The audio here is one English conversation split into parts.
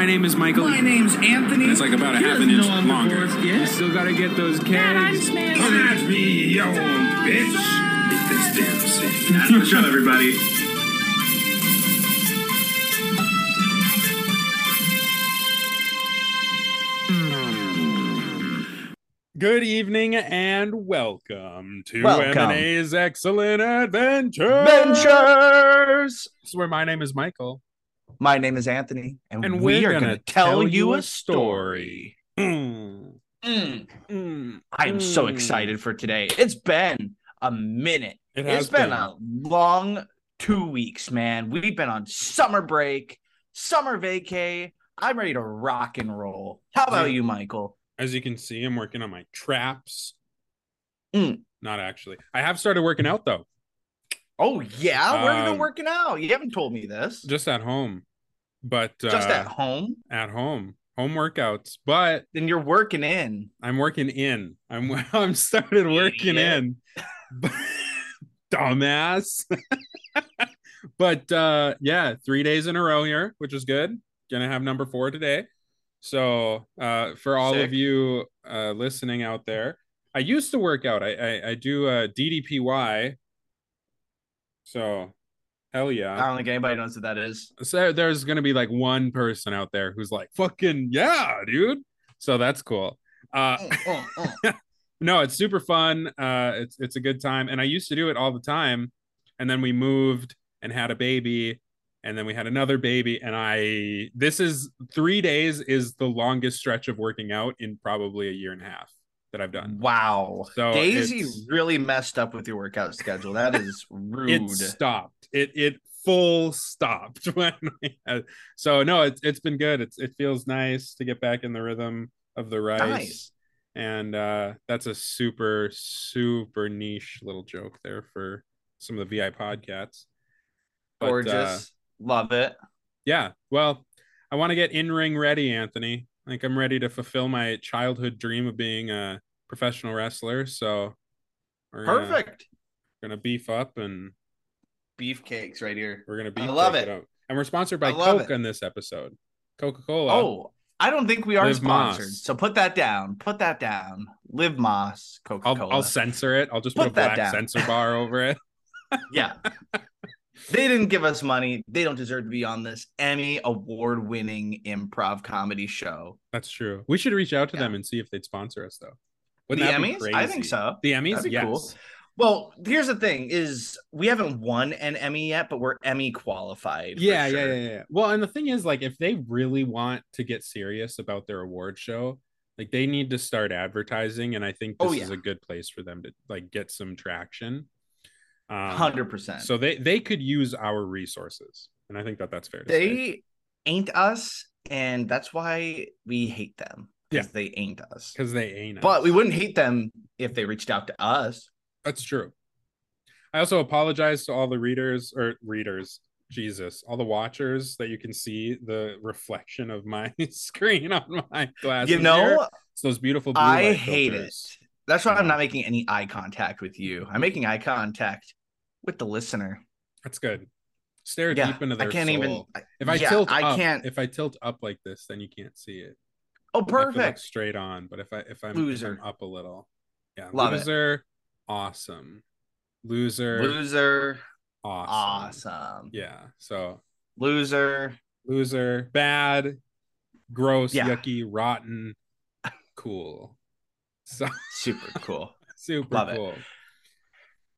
My name is Michael. My name's Anthony. It's like about a He half an inch know I'm longer. divorced You still gotta get those kegs. Come at me, you old bitch. This damn scene. That's the show, everybody. Good evening and welcome to Welcome. M&A's Excellent Adventure. Adventures. This is where my name is Michael. My name is Anthony, and, And we we're gonna tell, tell you you a a story. Mm, mm, I'm so mm. excited for today. It's been a minute. It has It's been, been. a long two weeks, man. We've been on summer break, summer vacay. I'm ready to rock and roll. How about Yeah. you, Michael? As you can see, I'm working on my traps. Mm. Not actually. I have started working out though, Oh yeah, where have you Um, been working out? You haven't told me this. just at home. But Just uh, at home. at home, home workouts. But Then you're working in. I'm working in. I'm I'm started working Idiot. in. Dumbass. but uh yeah, three days in a row here, which is good. Gonna have number four today. So uh for all Sick. of you uh listening out there, I used to work out. I I, I do uh DDPY. So hell yeah. I don't think anybody knows what that is. so there's gonna be like one person out there who's like fucking yeah dude so that's cool uh Mm, mm, mm. no it's super fun uh it's it's a good time and i used to do it all the time and then we moved and had a baby and then we had another baby and i this is three days is the longest stretch of working out in probably a year and a half that i've done Wow. So Daisy really messed up with your workout schedule. That is rude. it stopped it it full stopped when so no it's it's been good it's it feels nice to get back in the rhythm of the rice Nice. and uh that's a super super niche little joke there for some of the vi podcasts But, uh, Gorgeous. Love it. yeah well i want to get in ring ready anthony like i'm ready to fulfill my childhood dream of being a professional wrestler so we're gonna, Perfect. gonna beef up and Beefcakes right here. We're gonna be I love take it. And we're sponsored by Coke it. on this episode. Coca-Cola. Oh, I don't think we are Liv sponsored. Moss. So put that down. Put that down. Live Moss, Coca I'll Cola. I'll censor it. I'll just put, Put a black down. censor bar over it. Yeah. they didn't give us money. They don't deserve to be on this Emmy award winning improv comedy show. That's true. We should reach out to Yeah. them and see if they'd sponsor us though. The Wouldn't that be Emmys? I think so. The Emmys, That'd yes. cool. Well, here's the thing: is we haven't won an Emmy yet, but we're Emmy qualified. Yeah, yeah, sure. yeah, yeah. Well, and the thing is, like, if they really want to get serious about their award show, like, they need to start advertising, and I think this Oh, is a good place for them to like get some traction. Um, Hundred percent. So they they could use our resources, and I think that that's fair. To say. they ain't us, and that's why we hate them. Yeah. They ain't us. because they ain't. But us. we wouldn't hate them if they reached out to us. That's true. I also apologize to all the readers or readers, Jesus, all the watchers that you can see the reflection of my screen on my glasses. You know, here. it's those beautiful. Blue I hate filters. it. That's why I'm not making any eye contact with you. I'm making eye contact with the listener. That's good. Stare Yeah, deep into their I can't even. soul. If I yeah, tilt I up, can't. if I tilt up like this, then you can't see it. oh, I have to look perfect. straight on. But if I if I'm, if I'm up a little, yeah, Love it. Awesome, loser, Loser. awesome. Awesome. Yeah. So Loser. loser, bad, gross, Yeah. yucky, rotten, cool. So Super cool. super Love it. cool.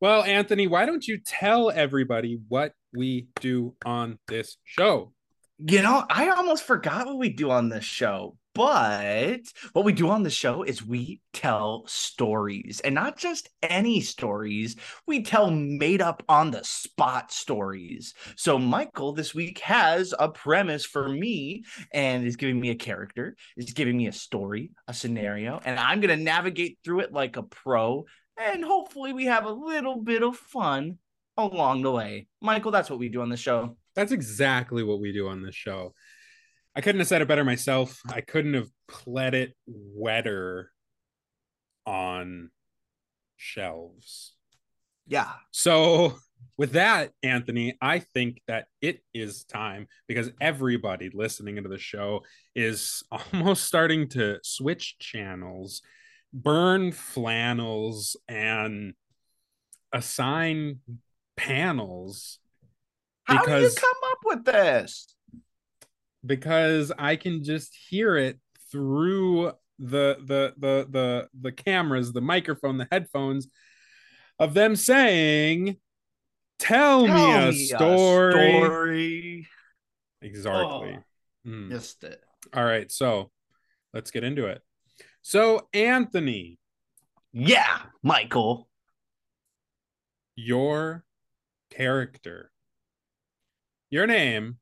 Well, Anthony, why don't you tell everybody what we do on this show? You know, I almost forgot what we do on this show, but what we do on the show is we tell stories and not just any stories. We tell made up on the spot stories. So, Michael this week has a premise for me and is giving me a character, is giving me a story, a scenario, and I'm going to navigate through it like a pro. And hopefully, we have a little bit of fun along the way. Michael, that's what we do on the show. That's exactly what we do on this show. I couldn't have said it better myself. I couldn't have pled it wetter on shelves. Yeah. So, with that, Anthony, I think that it is time because everybody listening into the show is almost starting to switch channels, burn flannels, and assign panels How do you come up with this? Because I can just hear it through the the the the the cameras, the microphone, the headphones of them saying, "Tell, me, a, story. story. Exactly. Oh. Mm. Missed it. All right, so let's get into it. So, Anthony, Yeah, Michael. your character, your name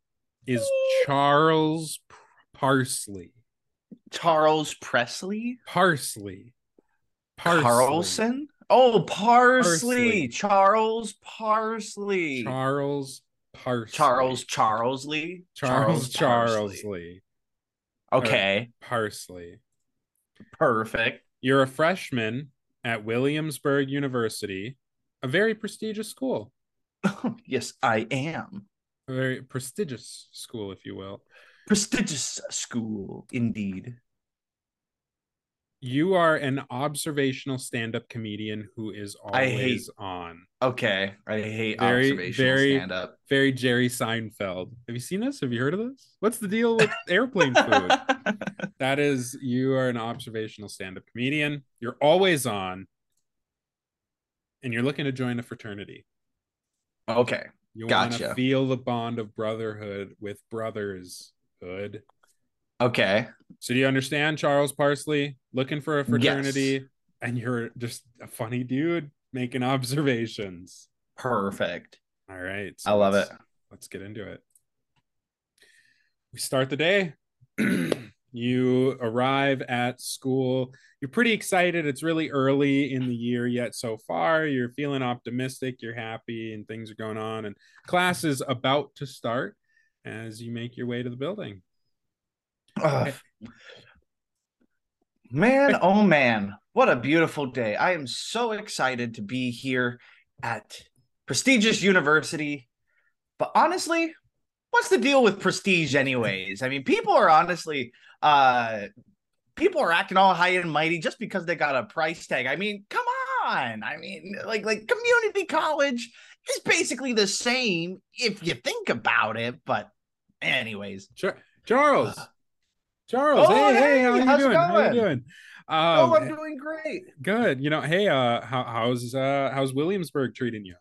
is Charles Parsley. Charles Presley. Parsley. Parsley. Carlson. Oh, parsley. Parsley. Charles Parsley. Charles Parsley. Charles Charles Lee. Charles Charles Lee. Okay, Parsley. perfect. You're a freshman at Williamsburg University, a very prestigious school, yes, I am. Very prestigious school, if you will. Prestigious school, indeed. You are an observational stand-up comedian who is always hate- on. Okay, I hate Very, observational very- stand up. Very Jerry Seinfeld. Have you seen this? Have you heard of this? What's the deal with airplane food? That is, you are an observational stand-up comedian. You're always on, and you're looking to join a fraternity. okay, You want to feel the bond of brotherhood with brothers. Hood. okay. So do you understand, Charles Parsley? Looking for a fraternity, and you're just a funny dude making observations. Perfect. All right, I love let's- it. Let's get into it. We start the day. you arrive at school. You're pretty excited. It's really early in the year yet so far. You're feeling optimistic. You're happy, and things are going on. And class is about to start as you make your way to the building. Ugh. Man, oh man, what a beautiful day. I am so excited to be here at prestigious university. But honestly, what's the deal with prestige anyways? I mean, people are honestly uh people are acting all high and mighty just because they got a price tag. I mean, come on. I mean, like like community college is basically the same if you think about it, but anyways. Char- Charles. Charles. Oh, hey, hey, how you doing? How you doing? Oh, Um, I'm doing great. good. You know, hey, uh, how, how's uh, how's Williamsburg treating you?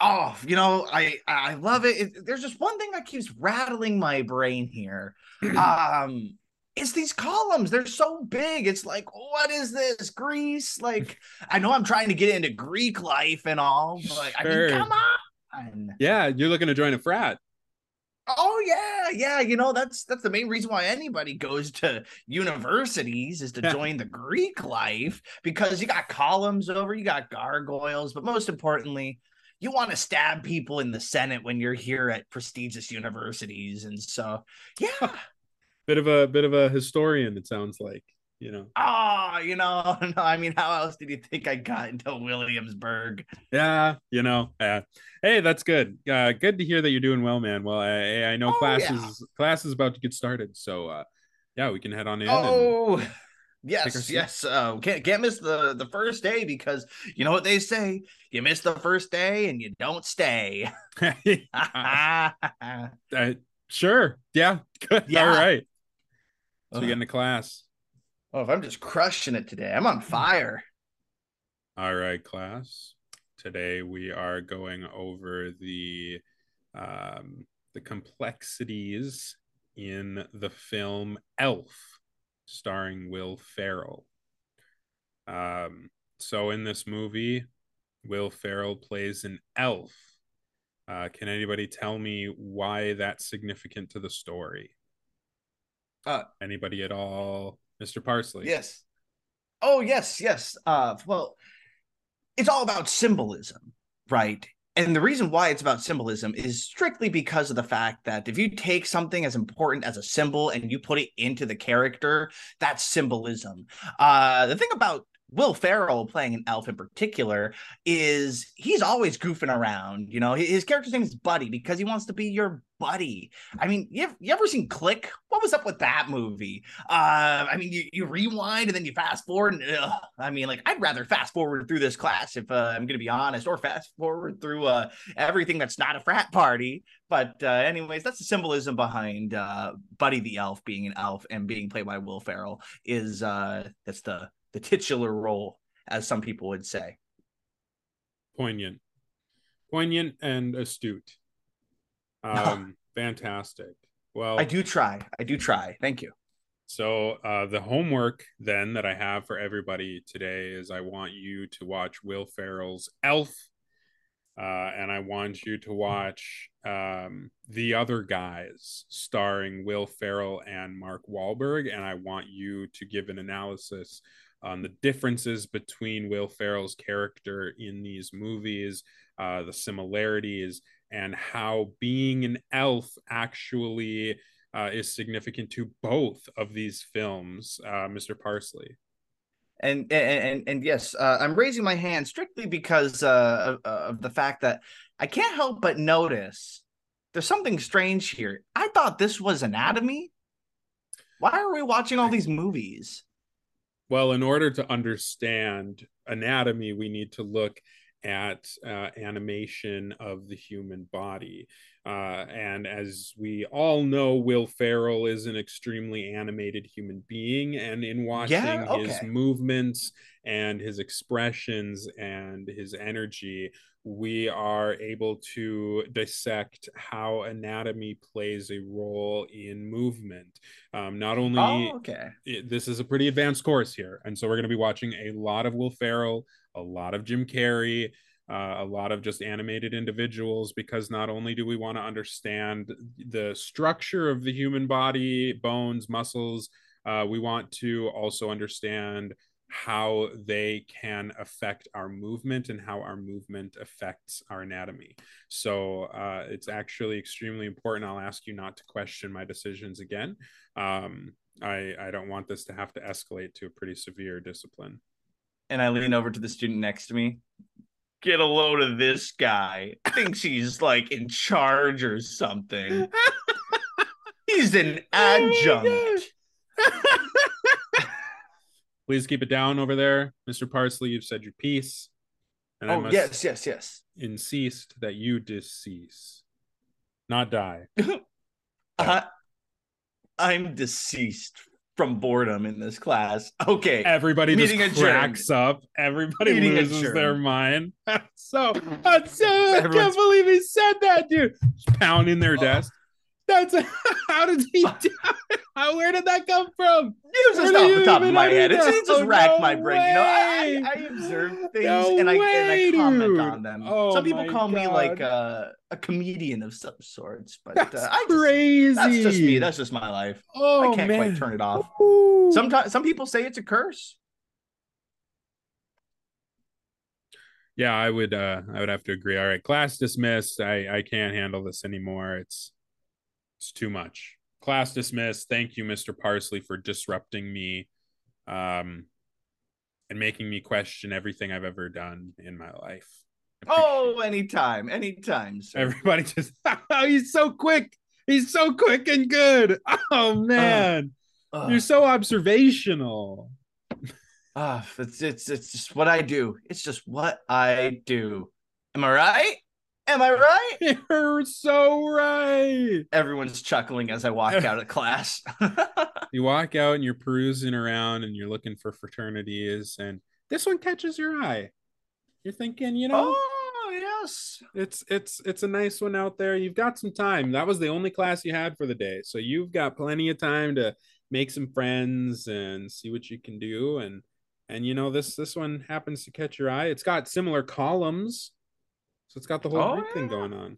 Oh, you know, I I love it. it. There's just one thing that keeps rattling my brain here. Um, it's these columns. They're so big. It's like, what is this? Greece? Like, I know I'm trying to get into Greek life and all, but I Sure. mean, come on. Yeah, you're looking to join a frat. Oh yeah, yeah. You know, that's that's the main reason why anybody goes to universities is to join the Greek life because you got columns over, you got gargoyles, but most importantly, you want to stab people in the Senate when you're here at prestigious universities. And so, yeah, Bit of a bit of a historian. It sounds like. you know. Oh, you know, no, I mean, how else did you think I got into Williamsburg? Yeah, you know. Yeah. Hey, that's good. Uh, good to hear that you're doing well, man. Well, I, I know Oh, class yeah. is class is about to get started, so uh, yeah, we can head on in. Oh, our yes, yes. Uh, can't can't miss the the first day because you know what they say: you miss the first day and you don't stay. uh, sure. Yeah. Good. Yeah. All right. So Ugh. we get into class. Oh, if I'm just crushing it today, I'm on fire. All right, class. Today we are going over the um, the complexities in the film Elf, starring Will Ferrell. Um, so in this movie, Will Ferrell plays an elf. Uh, can anybody tell me why that's significant to the story? Uh, anybody at all, Mr. Parsley? Yes. Oh, yes, yes. Uh, well, it's all about symbolism, right? And the reason why it's about symbolism is strictly because of the fact that if you take something as important as a symbol and you put it into the character, that's symbolism. Uh, the thing about Will Ferrell playing an elf in particular is he's always goofing around. You know, his character's name is Buddy because he wants to be your buddy. I mean, you ever, you ever seen Click? What was up with that movie? Uh, I mean, you, you rewind and then you fast forward. And, I mean, like, I'd rather fast forward through this class if uh, I'm going to be honest, or fast forward through uh, everything that's not a frat party. But, uh, anyways, that's the symbolism behind uh, Buddy the Elf being an elf and being played by Will Ferrell. Is uh, that's the the titular role, as some people would say. poignant poignant and astute um fantastic well I do try. I do try. Thank you. so uh the homework then that i have for everybody today is i want you to watch will ferrell's elf uh and i want you to watch um the other guys starring will ferrell and mark Wahlberg, and i want you to give an analysis on the differences between Will Ferrell's character in these movies, uh, the similarities, and how being an elf actually uh, is significant to both of these films, uh, Mr. Parsley. and and and, yes, uh, I'm raising my hand strictly because uh, of, of the fact that I can't help but notice there's something strange here. I thought this was anatomy. Why are we watching all these movies? Well, in order to understand anatomy, we need to look at uh, animation of the human body. Uh, and as we all know, Will Ferrell is an extremely animated human being. And in watching Yeah, his movements and his expressions and his energy, we are able to dissect how anatomy plays a role in movement. Um, not only Oh, okay. it- this is a pretty advanced course here. And so we're going to be watching a lot of Will Ferrell, a lot of Jim Carrey, uh, a lot of just animated individuals, because not only do we want to understand the structure of the human body, bones, muscles, uh, we want to also understand how they can affect our movement and how our movement affects our anatomy. So uh, it's actually extremely important. I'll ask you not to question my decisions again. Um, I, I don't want this to have to escalate to a pretty severe discipline. And I lean over to the student next to me. Get a load of this guy. Thinks he's like in charge or something. He's an oh adjunct. Please keep it down over there. Mr. Parsley, you've said your piece. And I Oh, yes, yes, yes. insist that you decease, not die. I, I'm deceased from boredom in this class. Okay. Everybody just Meeting adjourned. up. Everybody Meeting loses adjourned. their mind. so, that's so I can't believe he said that, dude. Just pounding their Oh. desk. That's how did he do it? How, where did that come from? It was just Where off the top of my head. It just racked No my brain. You know, I. I, I observe things No and I way, and I comment dude. on them. Oh Some people my call me like God. uh, a comedian of some sorts, but That's uh, I just, crazy. that's just me. That's just my life. oh I can't man. quite turn it off. Ooh. Sometimes some people say it's a curse. yeah i would uh i would have to agree all right class dismissed i i can't handle this anymore it's it's too much class dismissed thank you mr parsley for disrupting me um, and making me question everything I've ever done in my life. Oh, anytime, anytime. Sir. Everybody just, oh, he's so quick. He's so quick and good. Oh man, Ugh. you're so observational. Ah, it's it's it's just what I do. It's just what I do. Am I right? Am I right? You're so right. Everyone's chuckling as I walk out of class. You walk out and you're perusing around and you're looking for fraternities, and this one catches your eye. You're thinking, you know, oh yes. it's it's it's a nice one out there. You've got some time. That was the only class you had for the day, so you've got plenty of time to make some friends and see what you can do. And and you know this this one happens to catch your eye. It's got similar columns, so it's got the whole Oh, Greek thing going on.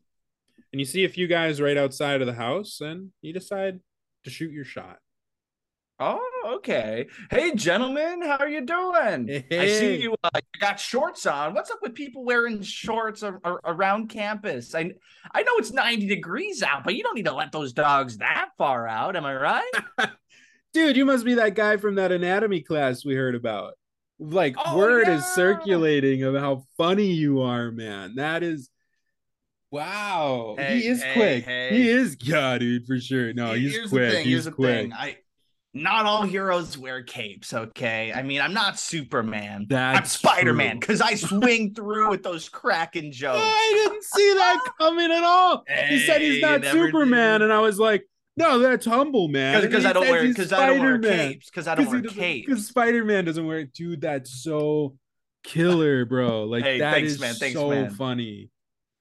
And you see a few guys right outside of the house, and you decide to shoot your shot. Oh, okay. Hey, gentlemen, how are you doing? I see you, uh, you got shorts on. What's up with people wearing shorts ar- ar- around campus? I I know it's 90 degrees out, but you don't need to let those dogs that far out. Am I right? Dude, you must be that guy from that anatomy class we heard about. Like, Oh, word is circulating of how funny you are, man. That is wow. Hey, he is hey, quick. hey. He is, yeah, dude, for sure. No, he's Here's quick. the thing. he's Here's the quick. thing. I not all heroes wear capes, okay? I mean, I'm not Superman. I'm That's Spider-Man because I swing through with those cracking jokes. I didn't see that coming at all. he said he's not Superman, did. and I was like, no, that's humble, man. Because I don't wear because I don't wear capes. Because I don't wear capes. Because Spider Man doesn't wear it. Dude, that's so killer, bro. Like Hey, that thanks, is man. Thanks, so man. funny.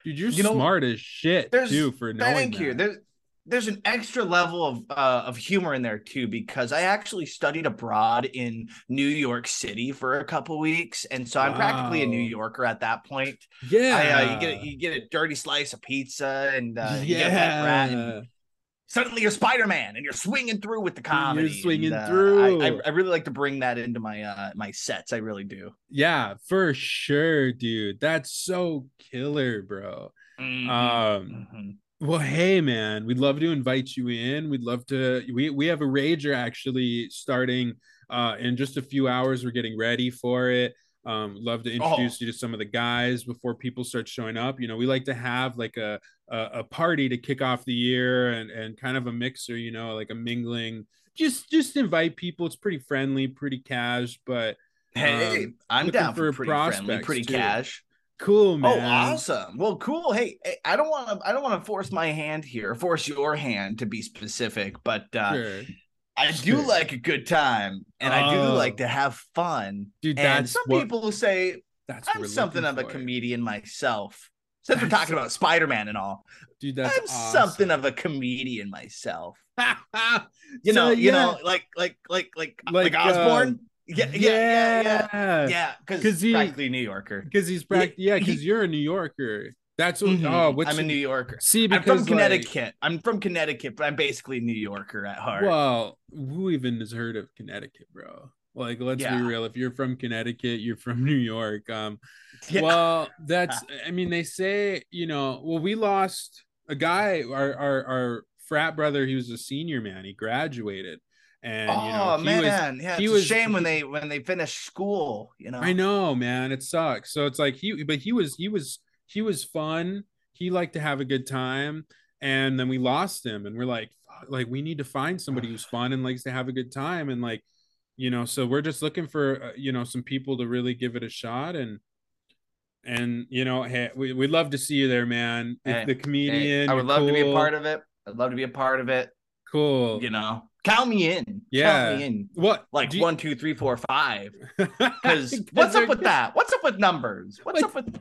Dude, you're You know, smart as shit there's too for knowing thank you there's there's an extra level of uh, of humor in there too because I actually studied abroad in New York City for a couple weeks, and so I'm practically a New Yorker at that point. yeah, I, uh, you get a, you get a dirty slice of pizza, and uh, you get a rat, and yeah. Suddenly you're Spider Man, and you're swinging through with the comedy. and, swinging uh, through. I, I, really like to bring that into my uh, my sets. I really do. yeah, for sure, dude. That's so killer, bro. Mhm, Um, mhm. Well, hey man, we'd love to invite you in. We'd love to. We we have a rager actually starting uh, in just a few hours. We're getting ready for it. Um, love to introduce Oh. you to some of the guys before people start showing up. You know, we like to have like a a, a party to kick off the year and and kind of a mixer. You know, like a mingling. Just just invite people. It's pretty friendly, pretty cash, but Hey, Um, I'm down for for pretty friendly, pretty too. cash. cool, Oh, awesome. Well, cool. Hey, hey, I don't want to I don't want to force my hand here, force your hand to be specific, but uh Sure. I do like a good time and I do Oh. like to have fun. Dude, and some what- people say That's I'm something of a comedian myself. Since we're talking so- about Spider-Man and all, dude. That's I'm something of a comedian myself. awesome. You So, know, you know, like like like like Like, like Osborn. Um, yeah, yeah, yeah, yeah, yeah, yeah. Because 'Cause he- practically New Yorker. Because he's pract- yeah, because you're a New Yorker. That's what. Mhm. Oh, what's I'm a New Yorker. See, because I'm because from like, Connecticut. I'm from Connecticut, but I'm basically a New Yorker at heart. well, who even has heard of Connecticut, bro? Like, let's Yeah. be real. If you're from Connecticut, you're from New York. Um, Yeah. well, that's. I mean, they say you know. Well, we lost a guy. Our our our frat brother. He was a senior man. He graduated, and oh you know, he was yeah, he it's was- a shame when they when they finish school. You know, I know, man. It sucks. So it's like he, but he was, he was, he was fun. He liked to have a good time, and then we lost him, and we're like, like we need to find somebody who's fun and likes to have a good time, and like, you know, so we're just looking for, uh, you know, some people to really give it a shot, and and you know, hey, we we'd love to see you there, man. Hey, the Hey, comedian, I would love to be a part of it. I'd love to be a part of it. Cool. You know, count me in. Yeah. count me in. what? Like you- one, two, three, four, five. Because what's up with that? What's up with numbers? What's Like, up with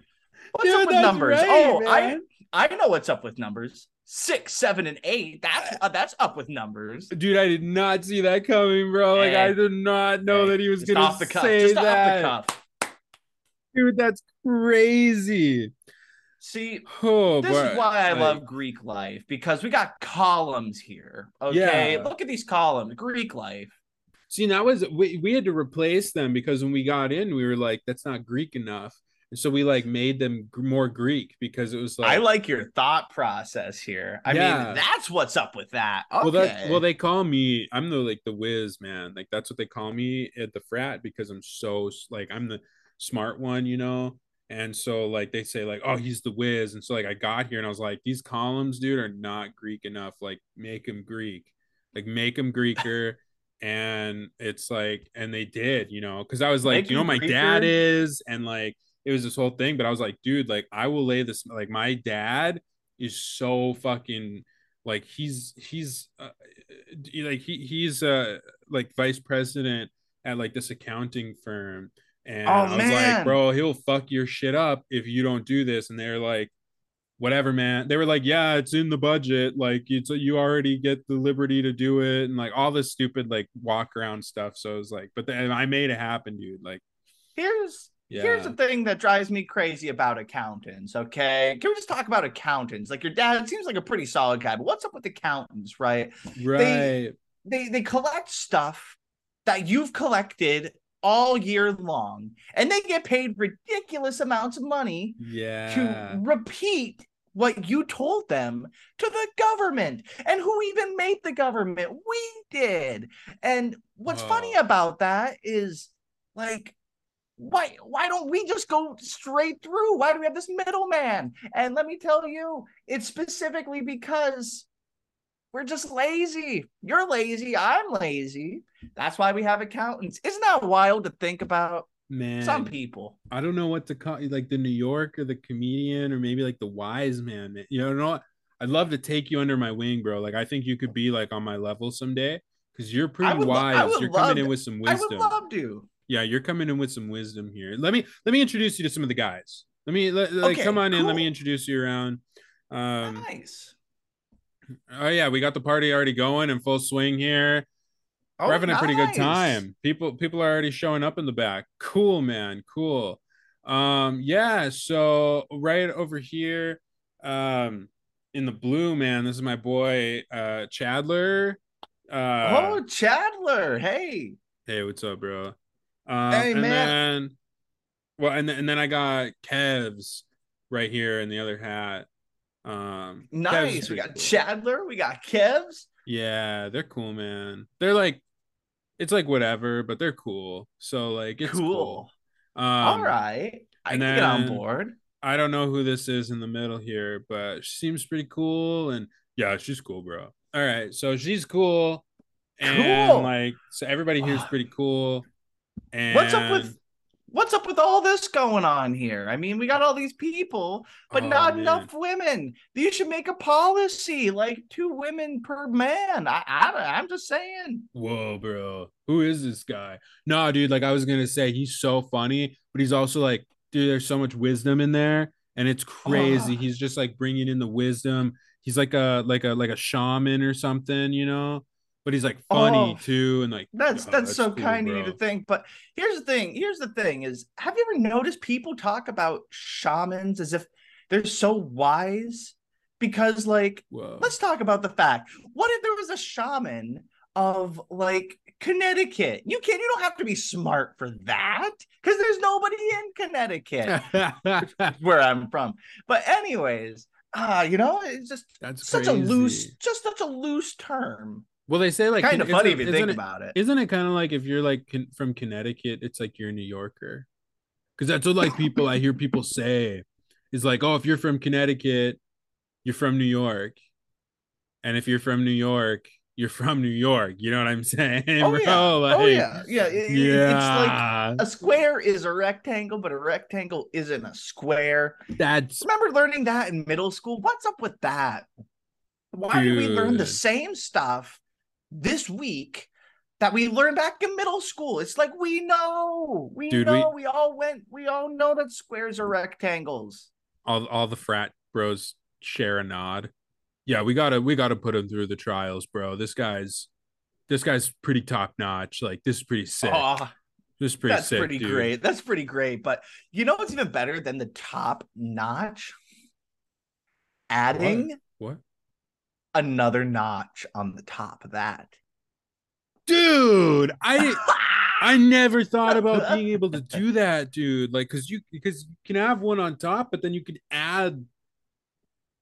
what's Dude, up with numbers? right, oh, man. I I know what's up with numbers. Six, seven, and eight. That's uh, that's up with numbers. Dude, I did not see that coming, bro. Like, Hey. I did not know Hey, that he was just gonna off the cuff. say Just that. off the cuff. Dude, that's crazy. See, Oh, this is why I Like, love Greek life because we got columns here. Okay, Yeah. look at these columns. Greek life. See, that was we, we had to replace them because when we got in, we were like, that's not Greek enough. And so we like made them more Greek because it was like I like your thought process here. I Yeah. mean, that's what's up with that. Okay. well that well they call me I'm the like the whiz man. Like that's what they call me at the frat because I'm so like I'm the smart one you know? And so like they say like oh he's the whiz. And so like I got here and I was like these columns dude are not Greek enough. Like make them Greek. Like make them Greeker. And it's like and they did you know? Because I was like Make you know my dad is? And like it was this whole thing but I was like dude like I will lay this like my dad is so fucking like he's he's uh, like he he's uh like vice president at like this accounting firm. And Oh, I was man. like bro he'll fuck your shit up if you don't do this. And they're like whatever man. They were like yeah it's in the budget. Like it's you already get the liberty to do it and like all this stupid like walk around stuff. So it was like but then I made it happen dude. Like here's yeah here's the thing that drives me crazy about accountants. Okay, can we just talk about accountants? Like your dad seems like a pretty solid guy, but what's up with accountants, right? right They they collect stuff that you've collected all year long, and they get paid ridiculous amounts of money yeah to repeat what you told them to the government. And who even made the government? We did. And what's Oh. funny about that is like why why don't we just go straight through? Why do we have this middleman? And let me tell you, it's specifically because we're just lazy. You're lazy, I'm lazy. That's why we have accountants. Isn't that wild to think about? man Some people. I don't know what to call like the New York or the comedian or maybe like the wise man. You know what? I'd love to take you under my wing, bro. Like I think you could be like on my level someday because you're pretty lo- wise. You're coming in with some wisdom. I would love to. Yeah, you're coming in with some wisdom here. Let me let me introduce you to some of the guys. Let me let, like come on in. Let me introduce you around. Um, nice. oh yeah, we got the party already going in full swing here. Oh, We're having a pretty good time. People people are already showing up in the back. Cool, man. Cool. Um, yeah, so right over here, um, in the blue, man, this is my boy uh Chadler. Uh oh, Chandler. Hey. hey, what's up, bro? Um Hey, and man. then well, and then and then I got Kev's right here in the other hat. Um Nice. We got cool. Chandler. We got Kevs. Yeah, they're cool, man. They're like, it's like whatever, but they're cool. So like, it's cool. cool. Um, All right. I can get on board. I don't know who this is in the middle here, but she seems pretty cool, and yeah, she's cool, bro. All right, so she's cool, and Cool. like, so everybody here's pretty cool. And What's up with what's up with all this going on here? I mean, we got all these people, but Oh, not man. enough women. You should make a policy like two women per man. I, I I'm just saying. Whoa, bro. Who is this guy? No, dude, like I was gonna say, he's so funny, but he's also like, dude, there's so much wisdom in there, and it's crazy. He's just like bringing in the wisdom. He's like a like a like a shaman or something, you know. But he's like funny Oh, too, and like That's oh, that's, so cool, kind of you to think. But here's the thing. Here's the thing: is have you ever noticed people talk about shamans as if they're so wise? Because like Whoa. let's talk about the fact what if there was a shaman of like connecticut you can't you don't have to be smart for that because there's nobody in connecticut where i'm from but anyways uh you know it's just That's such a loose just such a loose term Well, they say like kind of funny if you think it- about it Isn't it kind of like if you're like con- from Connecticut, it's like you're a New Yorker? Because that's what like people I hear people say is like, oh, if you're from Connecticut, you're from New York, and if you're from New York, you're from New York. You know what I'm saying, oh bro? yeah Like, oh yeah yeah, it- it- it's like yeah. a square is a rectangle but a rectangle isn't a square that's remember learning that in middle school? What's up with that? Why do we learn the same stuff this week that we learned back in middle school? It's like we know, we Dude, know, we... all went, we all know that squares are rectangles. all all the frat bros share a nod. Yeah, we gotta we gotta put him through the trials, bro. This guy's this guy's pretty top notch. Like this is pretty sick. This is pretty that's sick, pretty dude. great. That's pretty great. But you know what's even better than the top notch? Adding What? Another notch on the top of that. Dude, I I never thought about being able to do that, dude. Like, cause you because you can have one on top, but then you can add.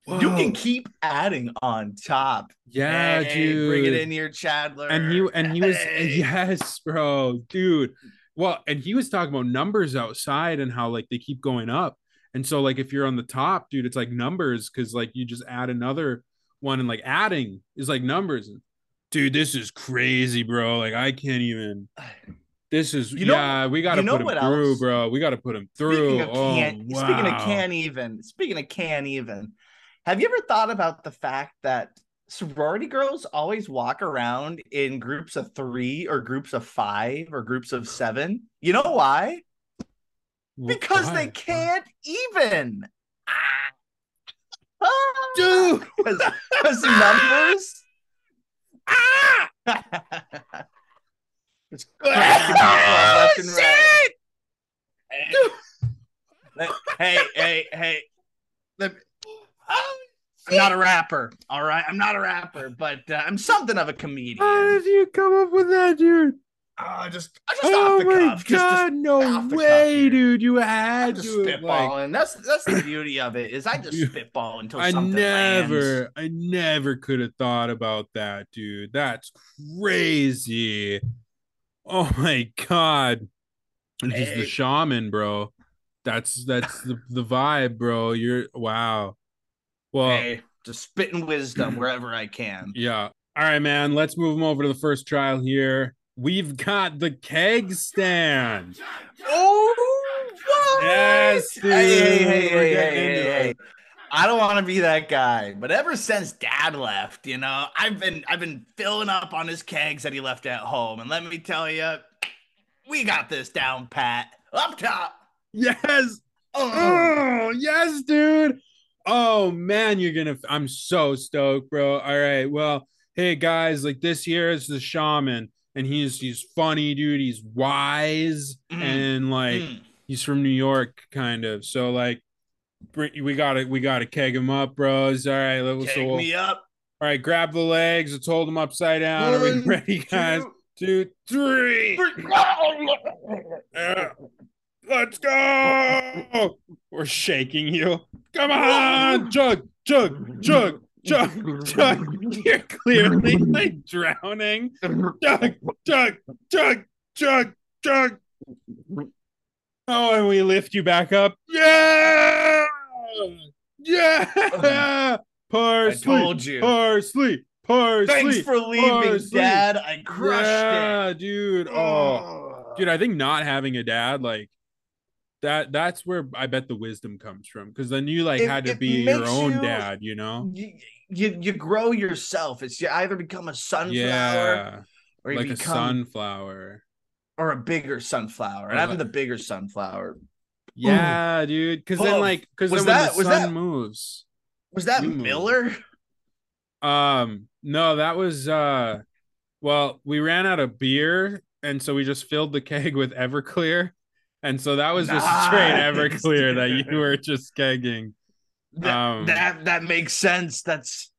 You can keep adding on top. yeah, Hey, dude. Bring it in here, Chandler. and he and he was Hey. yes, bro, dude. Well, and he was talking about numbers outside and how like they keep going up. And so like if you're on the top, dude, it's like numbers because like you just add another one and like adding is like numbers. Dude, this is crazy, bro. Like I can't even. This is You know- yeah. We got to you know put him through, else? bro. We got to put him through. Oh, speaking of oh, can't, wow. speaking of can't even, speaking of can't even, have you ever thought about the fact that sorority girls always walk around in groups of three or groups of five or groups of seven? You know why? Because Why? they can't even. Dude. Because numbers. Ah! It's cracking people left and right. Hey, hey, hey, hey. Let me- I'm not a rapper, all right? I'm not a rapper, but uh, I'm something of a comedian. How did you come up with that, dude? Uh, just, just oh off the my cuff. Just, god, just, no off the cuff way, dude! You I'm had just to have, like, spitballing. that's that's the beauty of it. Is I just spitball until I never, lands. I never could have thought about that, dude. That's crazy. Oh my god, and he's the shaman, bro. That's that's the the vibe, bro. You're wow. Well, Hey, just spitting wisdom wherever I can. yeah. All right, man. Let's move him over to the first trial here. We've got the keg stand. Oh, what? Yes, dude. Hey, hey, hey, hey, hey, hey, I don't want to be that guy, but ever since Dad left, you know, I've been I've been filling up on his kegs that he left at home, and let me tell you, we got this down pat up top. Yes. Oh, Oh, yes, dude. Oh man, you're gonna I'm so stoked, bro. All right. Well, hey guys, like this here is the shaman, and he's he's funny, dude. He's wise Mm, and like mm. he's from New York, kind of. So like we gotta we gotta keg him up, bros. All right, let- so Take we'll- me up. all right, grab the legs, let's hold them upside down. Are we ready, guys? two, three. Let's go. We're shaking you. Come on. Chug, chug, chug, chug, chug. You're clearly like drowning. Chug, chug, chug, chug, chug. Oh, and we lift you back up. Yeah. Yeah. Parsley. I told you. Parsley. Parsley. Thanks for leaving, Parsley. Dad. I crushed yeah, it. dude. Oh, dude, I think not having a dad like that that's where I bet the wisdom comes from because then you like It- had to be your own you- dad, you know? You, you grow yourself. It's you either become a sunflower Yeah, or you like a sunflower. or a bigger sunflower. And I'm like- the bigger sunflower. Yeah, dude. Because then like because was then when that- the was sun that- moves. Was that You move. Miller? Um, no, that was uh well, we ran out of beer, and so we just filled the keg with Everclear. And so that was just straight Everclear that you were just kegging. That, Um, that that makes sense. That's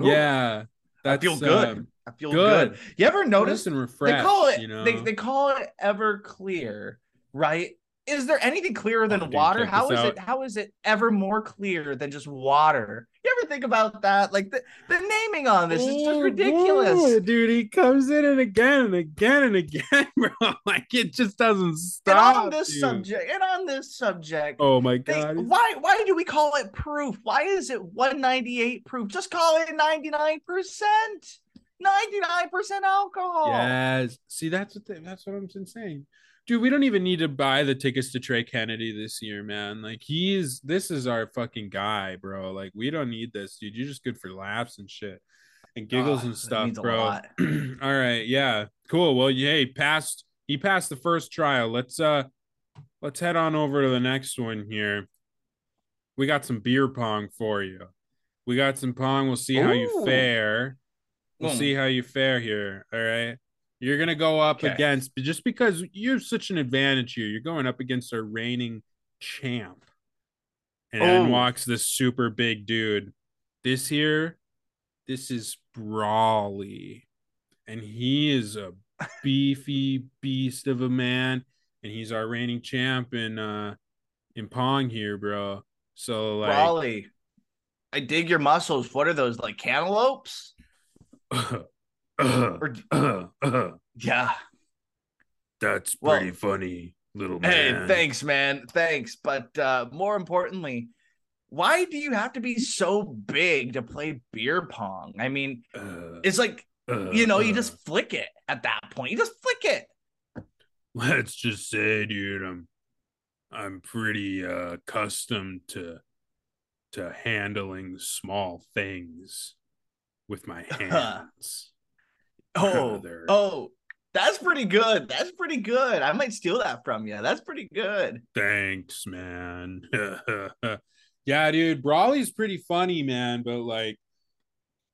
Yeah. I That's feel good. um, I feel good. good. You ever notice and they call it you know. they, they call it Everclear, right? Is there anything clearer than Oh, dude, water? How is out. it how is it ever more clear than just water? Think about that? Like the, the naming on this is just Oh, ridiculous. boy, dude. He comes in and again and again and again, bro. Like it just doesn't And stop. on this dude. subject, and on this subject, Oh my god. he's- why why do we call it proof? Why is it 198 proof? Just call it 99%. 99% alcohol. Yes. See, that's what they, that's what I'm saying. Dude, we don't even need to buy the tickets to Trey Kennedy this year, man. Like he's this is our fucking guy, bro. Like we don't need this, dude. You're just good for laughs and shit. And giggles Ah, and stuff, bro. All right, yeah. Cool. Well, hey, passed he passed the first trial. Let's uh let's head on over to the next one here. We got some beer pong for you. We got some pong. We'll see how you fare. We'll Mm. see how you fare here. All right. You're gonna go up Okay. against just because you have such an advantage here. You're going up against our reigning champ. And in Oh. walks this super big dude. This here, this is Brawly. And he is a beefy beast of a man, and he's our reigning champ in uh in Pong here, bro. So like Brawly, I dig your muscles. What are those like cantaloupes? Or yeah. that's Well- pretty funny, little man. Hey, thanks, man. Thanks. But uh more importantly, why do you have to be so big to play beer pong? I mean, Uh, it's like uh, you know, you uh, just flick it at that point. You just flick it. let's just say, dude, I'm I'm pretty uh accustomed to to handling small things with my hands. Oh, Brother. oh, that's pretty good. That's pretty good. I might steal that from you. That's pretty good. Thanks, man. yeah, dude, Brawly's pretty funny, man, but like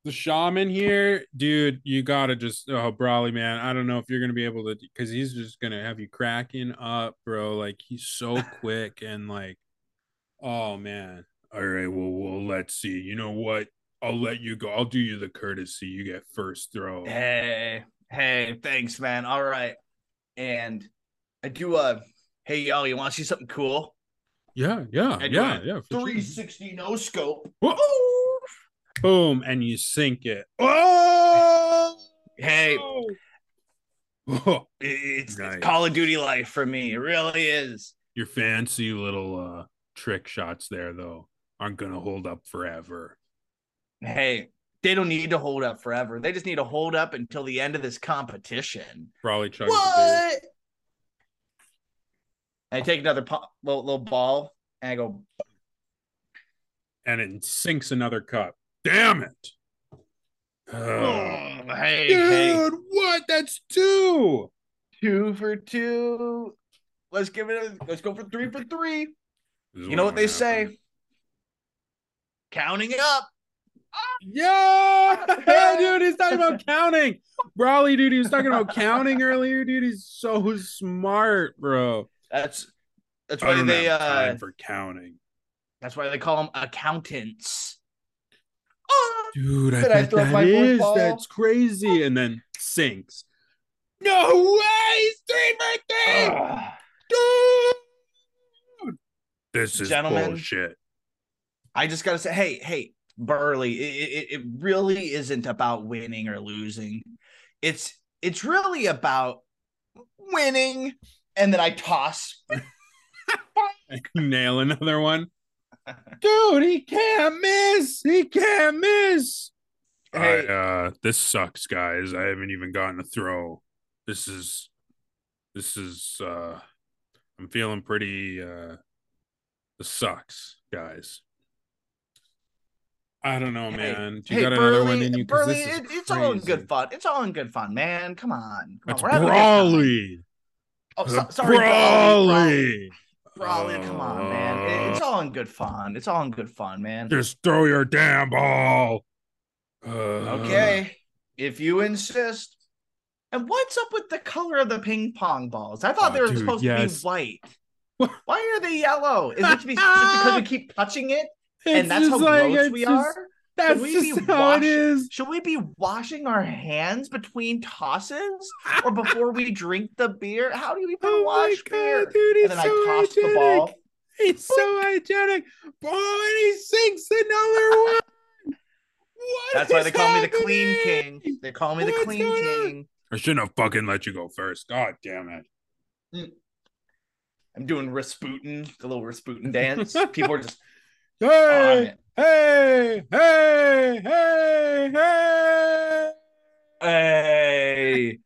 the shaman here, dude, you gotta just oh Brawly, man. I don't know if you're gonna be able to because he's just gonna have you cracking up, bro. Like he's so quick and like, oh man. All right, well, well, let's see. You know what? I'll let you go. I'll do you the courtesy. You get first throw. Hey, hey, thanks, man. All right. And I do a hey y'all, you want to see something cool? Yeah, yeah, yeah, yeah. for sure. 360 no scope. Whoa. Boom, and you sink it. Oh, Hey, Oh, it's, it's Call of Duty life for me. It really is. your fancy little uh trick shots there though aren't gonna hold up forever. Hey, they don't need to hold up forever. They just need to hold up until the end of this competition. Probably chugs a beer. What? I take another po- little, little ball and I go, and it sinks another cup. Damn it. "Oh, hey, dude, hey, what? That's two. two for two. Let's give it. A, let's go for three for three. You know what they gonna say? happen. Counting up. Yeah, dude, he's talking about counting. Brawly, dude, he was talking about counting earlier, dude. He's so smart, bro. That's that's why they uh time for counting. that's why they call them accountants. Oh, Dude, I Did I bet throw that my ball? That's crazy. And then sinks. No way! Three for three! ugh. Dude! This is Gentlemen. bullshit. I just gotta say, hey, hey, Burley, it, it, it really isn't about winning or losing. It's it's really about winning, and then I toss. Nail another one. Dude, he can't miss. He can't miss. Hey. I, uh, this sucks, guys. I haven't even gotten a throw. This is, this is, uh, I'm feeling pretty, uh, this sucks, guys. I don't know, Hey, man. Do you hey, got another Burley, one in you? Burley, this it, it's all in good fun. It's all in good fun, man. Come on, come on. We're having a good time. Brawly. Oh, so, sorry. Brawly. Brawley, come on, man. It- it's all in good fun. It's all in good fun, man. Just throw your damn ball. Uh, Okay, if you insist. And what's up with the color of the ping pong balls? I thought Oh, they were dude, supposed yes. to be white. Why are they yellow? Is it to be just because we keep touching it It's and that's how just like- gross we just- are? That's we just be how wash- it is. Should we be washing our hands between tosses or before we drink the beer? How do we even Oh my wash God, beer? dude, and then so I toss the hygienic. ball. He's so hygienic. Oh, and he sinks another one. What That's why they call me the clean king. They call me the clean on? king. I shouldn't have fucking let you go first. God damn it. Mm. I'm doing Rasputin, the little Rasputin dance. People are just on Hey, hey, hey, hey, hey. Hey,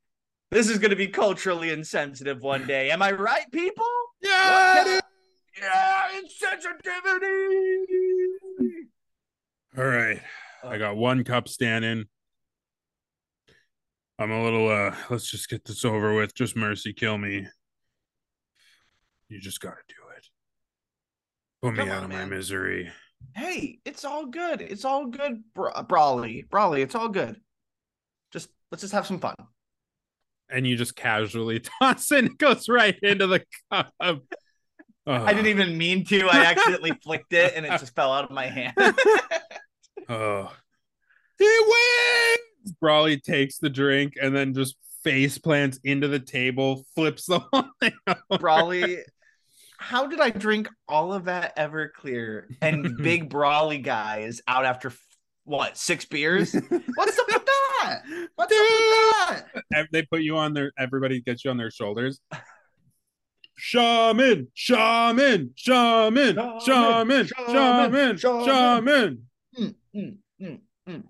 this is going to be culturally insensitive one day. Am I right, people? Yeah? Yeah, insensitivity. All right. I got one cup standing. I'm a little uh let's just get this over with. Just mercy kill me. You just gotta do Put me out on, of my misery. Hey, it's all good. It's all good, Bra- Brawley. Brawley, it's all good. Just let's just have some fun. And you just casually toss it. It goes right into the cup. I didn't even mean to. I accidentally flicked it and it just fell out of my hand. Oh. He wins! Brawley takes the drink and then just face plants into the table, flips the whole thing. over. Brawly, how did I drink all of that Everclear and Big Brawly guy is out after what six beers? What's up with that? What's up with that? They put you on their. Everybody gets you on their shoulders. Shaman, shaman, shaman, shaman, Shaman, shaman, shaman, shaman. Mm, mm, mm.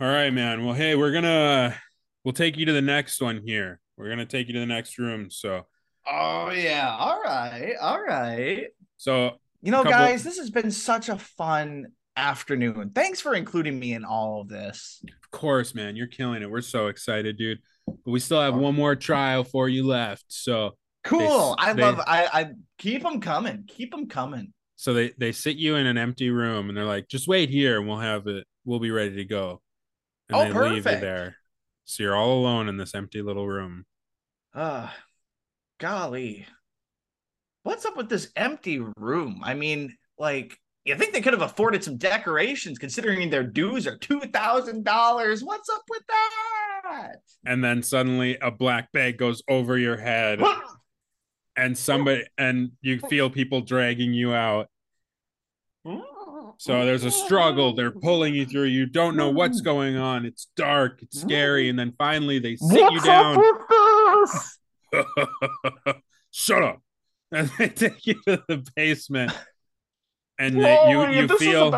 All right, man. Well, hey, we're gonna we'll take you to the next one here. We're gonna take you to the next room. So, Oh yeah. All right. All right. so You know, Couple- guys, this has been such a fun afternoon. Thanks for including me in all of this. of course, man, you're killing it. We're so excited, dude. But we still have one more trial for you left. So, Cool. They- I they- love. I. I keep them coming. Keep them coming. so they they sit you in an empty room and they're like, just wait here and we'll have it. We'll be ready to go. And Oh, they leave you perfect. there. So you're all alone in this empty little room. Uh golly. What's up with this empty room? I mean, like, you think they could have afforded some decorations considering their dues are two thousand dollars? What's up with that? And then suddenly a black bag goes over your head. and somebody and you feel people dragging you out so there's a struggle they're pulling you through you don't know what's going on it's dark it's scary and then finally they sit you down shut up. And they take you to the basement. And they, you you feel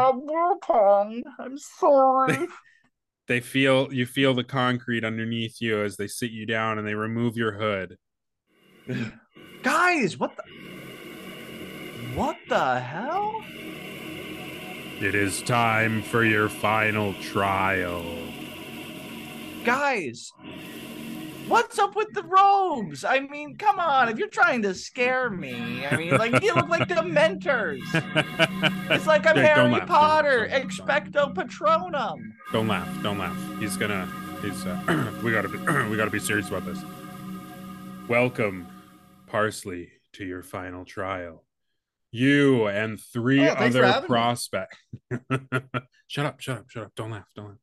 I'm sorry. they feel you feel the concrete underneath you as they sit you down and they remove your hood. Guys, what the What the hell? it is time for your final trial. Guys, what's up with the robes? I mean, come on, if you're trying to scare me, I mean, like you look like dementors. It's like I'm don't Harry laugh, Potter, don't- don't- expecto patronum. Don't laugh. Don't laugh. He's gonna. He's. Uh, we gotta. Be, we gotta be serious about this. Welcome, Parsley, to your final trial. You and three Oh, other prospects. shut up! Shut up! Shut up! Don't laugh! Don't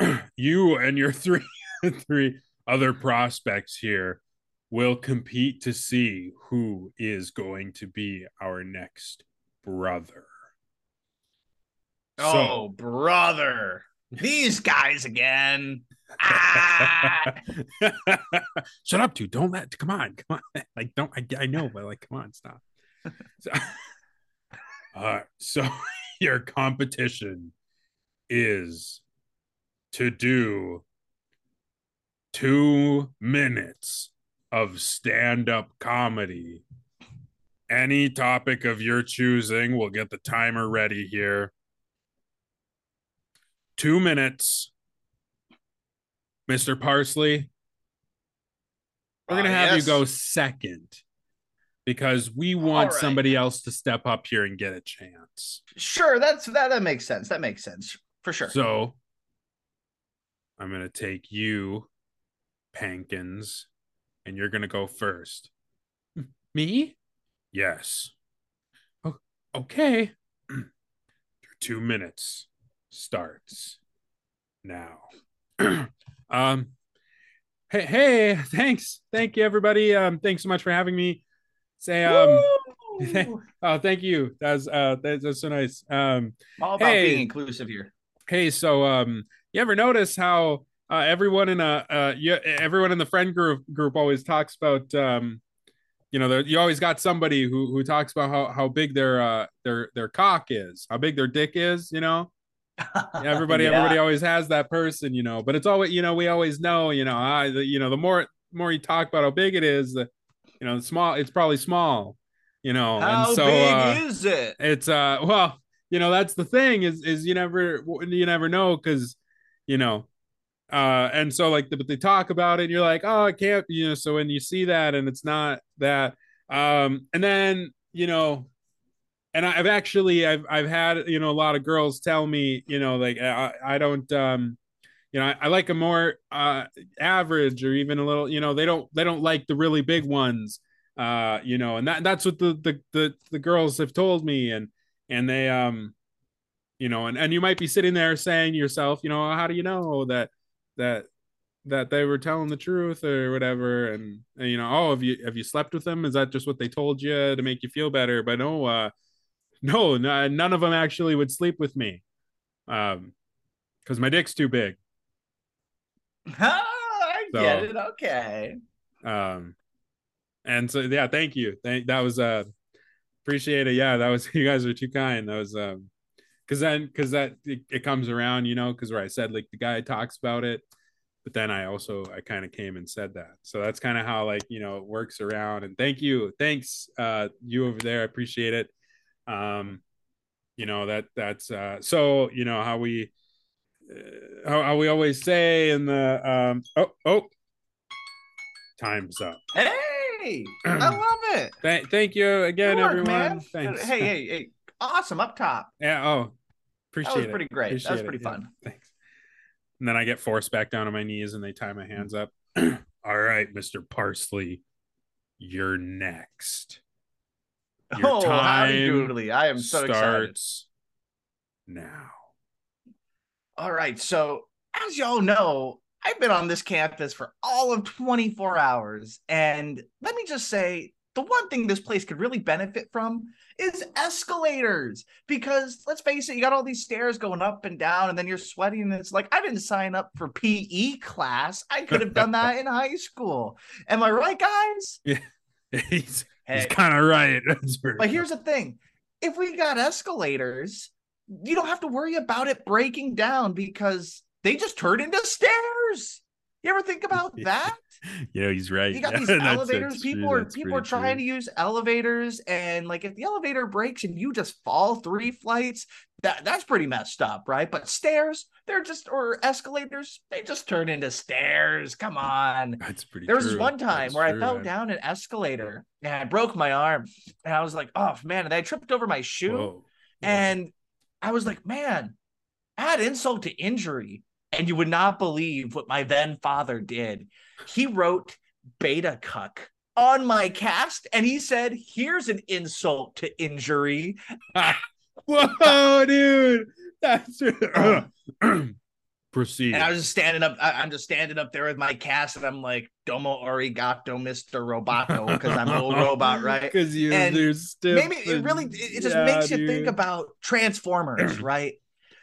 laugh. you and your three three other prospects here will compete to see who is going to be our next brother. Oh, brother. These guys again. Ah! Shut up, dude. Don't let come on, come on. Like, don't I, I know, but like, come on, stop. So, uh, so your competition is to do two minutes of stand-up comedy. Any topic of your choosing. We'll get the timer ready here. Two minutes. Mr. Parsley, we're gonna Uh, have yes. you go second because we want right. somebody else to step up here and get a chance. Sure, that's that that makes sense. That makes sense. For sure. So I'm gonna take you, Pankins, and you're gonna go first. Me? Yes. Oh, okay. Your two minutes starts now. um hey hey thanks thank you everybody um thanks so much for having me say um oh thank you that's uh that's, that's so nice um All about Hey. being inclusive here. hey so um you ever notice how uh everyone in a uh you, everyone in the friend group group always talks about um you know you always got somebody who who talks about how how big their uh their their cock is how big their dick is you know everybody Yeah. everybody always has that person you know but it's always you know we always know you know I the, you know the more more you talk about how big it is the you know small it's probably small you know How and so big uh, is it? it's uh well you know that's the thing is is you never you never know because you know uh and so like but they talk about it and you're like oh it can't you know so when you see that and it's not that um and then you know and I've actually I've I've had you know a lot of girls tell me you know like I, I don't um you know I, I like a more uh average or even a little you know they don't they don't like the really big ones uh you know and that that's what the the the, the girls have told me and and they um you know and and you might be sitting there saying yourself you know how do you know that that that they were telling the truth or whatever. And, and, you know oh have you have you slept with them? Is that just what they told you to make you feel better? But no uh no n- none of them actually would sleep with me um because my dick's too big. Oh I So- get it. Okay. um and so yeah thank you. Thank that was uh appreciate it. Yeah that was you guys are too kind. That was um because then because that it, it comes around you know because where i said like the guy talks about it but then i also i kind of came and said that so that's kind of how like you know it works around and thank you thanks uh you over there i appreciate it um you know that that's uh so you know how we uh, how, how we always say in the um oh oh time's up Hey, I love it. Th- thank you again, everyone. man. Thanks. Hey, hey, hey. Awesome up top. Yeah. Oh, appreciate That was it. pretty great. That was pretty it. Yeah, fun. thanks. And then I get forced back down on my knees, and they tie my hands up. All right, Mister Parsley, you're next. Your oh, time doodly. I am so excited. starts now. All right. So, as y'all know, I've been on this campus for all of 24 hours. And let me just say, the one thing this place could really benefit from is escalators. Because let's face it, you got all these stairs going up and down, and then you're sweating. And it's like, I didn't sign up for PE class. I could have done that in high school. Am I right, guys? he's he's Hey. kind of right. But here's the thing if we got escalators, you don't have to worry about it breaking down because they just turn into stairs. You ever think about that? yeah, he's right. You got Yeah, these that's- elevators. that's people true. are That's people are trying true. to use elevators, and like if the elevator breaks and you just fall three flights, that that's pretty messed up, right? But stairs, they're just or escalators, they just turn into stairs. Come on. That's pretty. There was this true. one time That's where I fell down an escalator and I broke my arm, and I was like, "Oh man!" And I tripped over my shoe, Whoa. and I was like, "Man, add insult to injury." And you would not believe what my then father did. He wrote "beta cuck" on my cast, and he said, "Here's an insult to injury." Whoa, dude. That's proceed. And I was just standing up. I, I'm just standing up there with my cast, and I'm like, "Domo arigato, Mister Roboto," because I'm a little robot, right? Because you, And you're stiff. maybe it really it it just yeah, makes you think about transformers right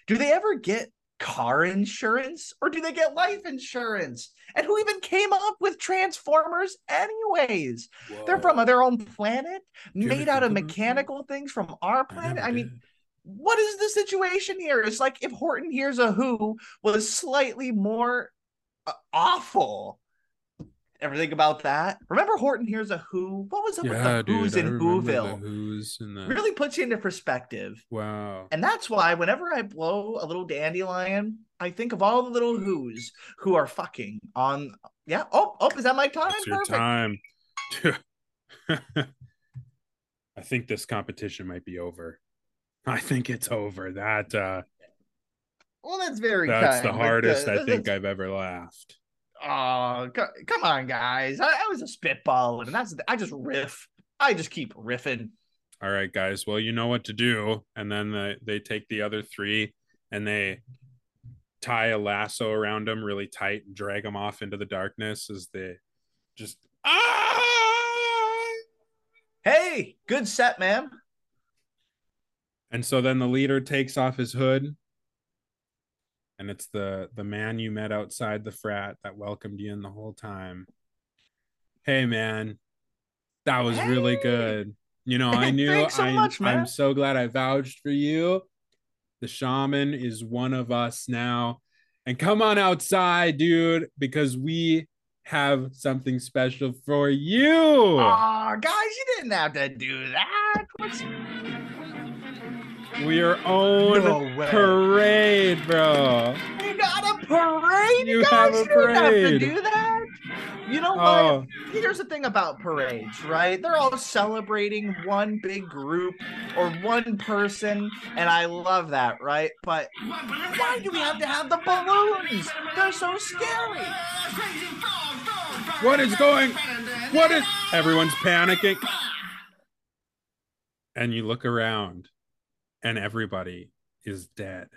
do they ever get car insurance? Or do they get life insurance? And who even came up with transformers anyways? They're from their own planet made out of think about that? mechanical things from our planet never i mean what is the situation here? It's like if horton hears a who was slightly more uh, awful ever think about that remember horton hears a who what was up yeah, with the dude. who's I in whoville Who's in the really puts you into perspective. wow. And that's why whenever I blow a little dandelion, I think of all the little who's who are fucking on. Yeah. Oh, oh, is that my time? It's your Perfect. time. I think this competition might be over. I think it's over. That uh Well, that's very that's kind. the but, hardest uh, I think that's- I've ever laughed. Oh, co- come on, guys! I, I was a spitball, and that's I just riff. I just keep riffing. All right, guys. Well, you know what to do. And then the, they take the other three and they tie a lasso around them really tight and drag them off into the darkness as they just ah! Hey, good set, man. And so then the leader takes off his hood. And it's the the man you met outside the frat that welcomed you in the whole time. Hey man, that was really good. You know, I knew so I'm, much, man. I'm so glad I vouched for you. The shaman is one of us now. And come on outside, dude, because we have something special for you. Oh, guys, you didn't have to do that. What's... we are own No parade, bro. You got a parade, You guys. have a You didn't have to do that. You know what? Oh, Here's the thing about parades, right? They're all celebrating one big group or one person, and I love that, right? But why do we have to have the balloons? They're so scary. what is going? What is? Everyone's panicking. And you look around, and everybody is dead.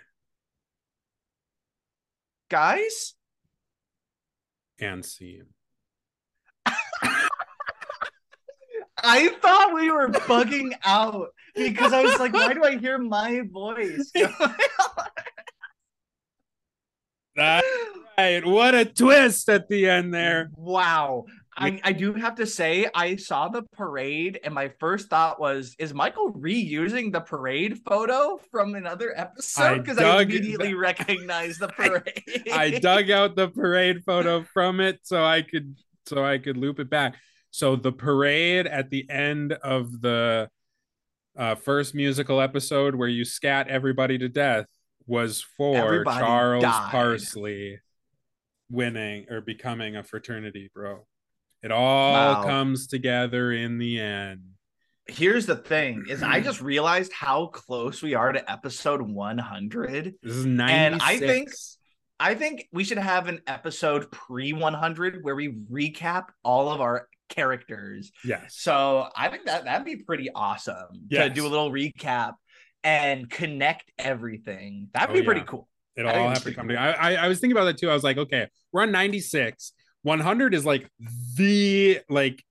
Guys, and scene. I thought we were bugging out because I was like, why do I hear my voice? That's right. What a twist at the end there. Wow. I, I do have to say, I saw the parade, and my first thought was, is Michael reusing the parade photo from another episode? Because I, dug- immediately recognized the parade. I dug out the parade photo from it so I could so I could loop it back. So the parade at the end of the uh, first musical episode where you scat everybody to death was for Everybody Charles died. Parsley winning or becoming a fraternity bro. It all Wow. comes together in the end. Here's the thing: is I just realized how close we are to episode 100. This is 96. And I think- I think we should have an episode pre 100 where we recap all of our characters. yes. So I think that that'd be pretty awesome to do a little recap and connect everything. That'd Oh, be pretty yeah. cool. It all have to come cool. together. I, I I was thinking about that too. I was like, okay, we're on 96. 100 is like the like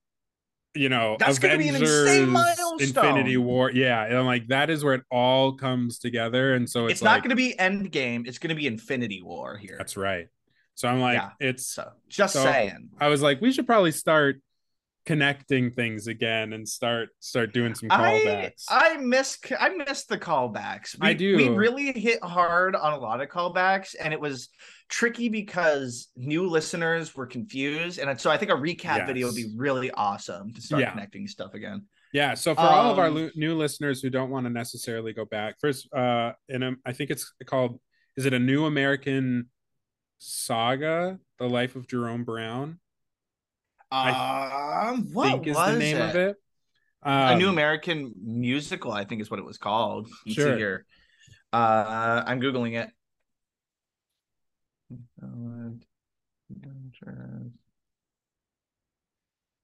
you know That's gonna be an insane milestone. Infinity War. Yeah, and I'm like that is where it all comes together. And so It's, it's, not like, to be Endgame. It's going to be Infinity War here. That's right. So I'm like, Yeah. it's so just So- saying. I was like, we should probably start connecting things again and start start doing some callbacks. I miss I miss the callbacks. We, I do. We really hit hard on a lot of callbacks, and it was tricky because new listeners were confused, and so I think a recap video would be really awesome to start Yeah. connecting stuff again. Yeah. So for all of our Um, new listeners who don't want to necessarily go back, first, uh, in a, I think it's called, is it a New American Saga: The Life of Jerome Brown? Um, what think is was the name it? of it. a new Um, American musical, I think is what it was called. Let's Sure. here. Uh, I'm googling it.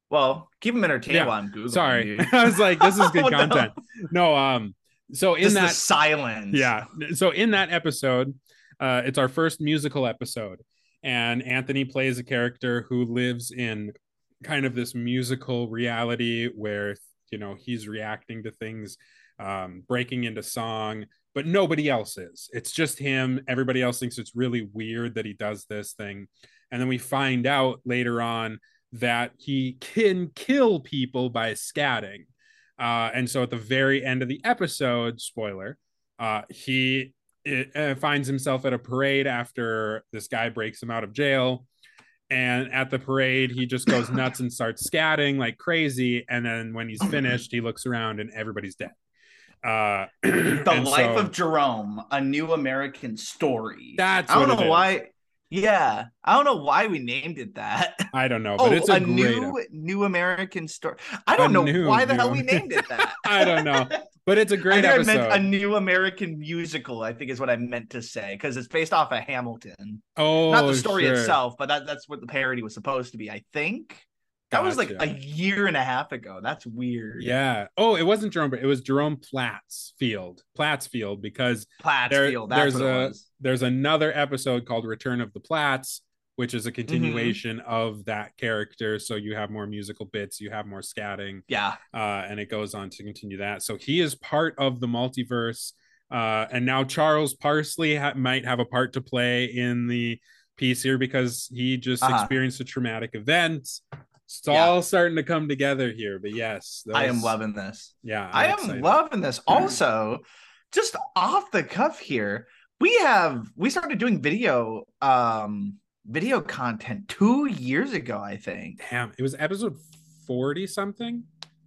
Well, keep them entertained Yeah. while I'm googling. Sorry. I was like, this is good hell? content. No, um, so in Just that silence. yeah so in that episode uh it's our first musical episode and anthony plays a character who lives in kind of this musical reality where you know he's reacting to things um breaking into song but nobody else is. It's just him. Everybody else thinks it's really weird that he does this thing. And then we find out later on that he can kill people by scatting. Uh, and so at the very end of the episode, spoiler, uh, he it, uh, finds himself at a parade after this guy breaks him out of jail. And at the parade, he just goes nuts and starts scatting like crazy. And then when he's finished, he looks around and everybody's dead. Uh, The Life of Jerome, a new American story. That's I don't know why. Yeah, I don't know why we named it that. I don't know, but oh, it's a, a, great new new American story. I don't A know new why the new hell we named it that. I don't know, but it's a great think episode. I meant a new American musical. I think is what I meant to say because it's based off of Hamilton, oh, not the oh, story sure. itself, but that, that's what the parody was supposed to be. I think that was like a year and a half ago. That's weird. Yeah. Oh, it wasn't Jerome, but it was Jerome Platsfield. Platsfield, because Plattsfield. There- that's there's a- there's another episode called Return of the Platts, which Mm-hmm. is a continuation of that character. So you have more musical bits, you have more scatting, Yeah. uh, and it goes on to continue that. So he is part of the multiverse. Uh, and now Charles Parsley ha- might have a part to play in the piece here because he just Uh-huh. experienced a traumatic event. It's Yeah. all starting to come together here. But yes, I am loving this. Yeah, I I'm am excited. loving this. Also, just off the cuff here, we have we started doing video um video content two years ago, I think. Damn, it was episode 40 something.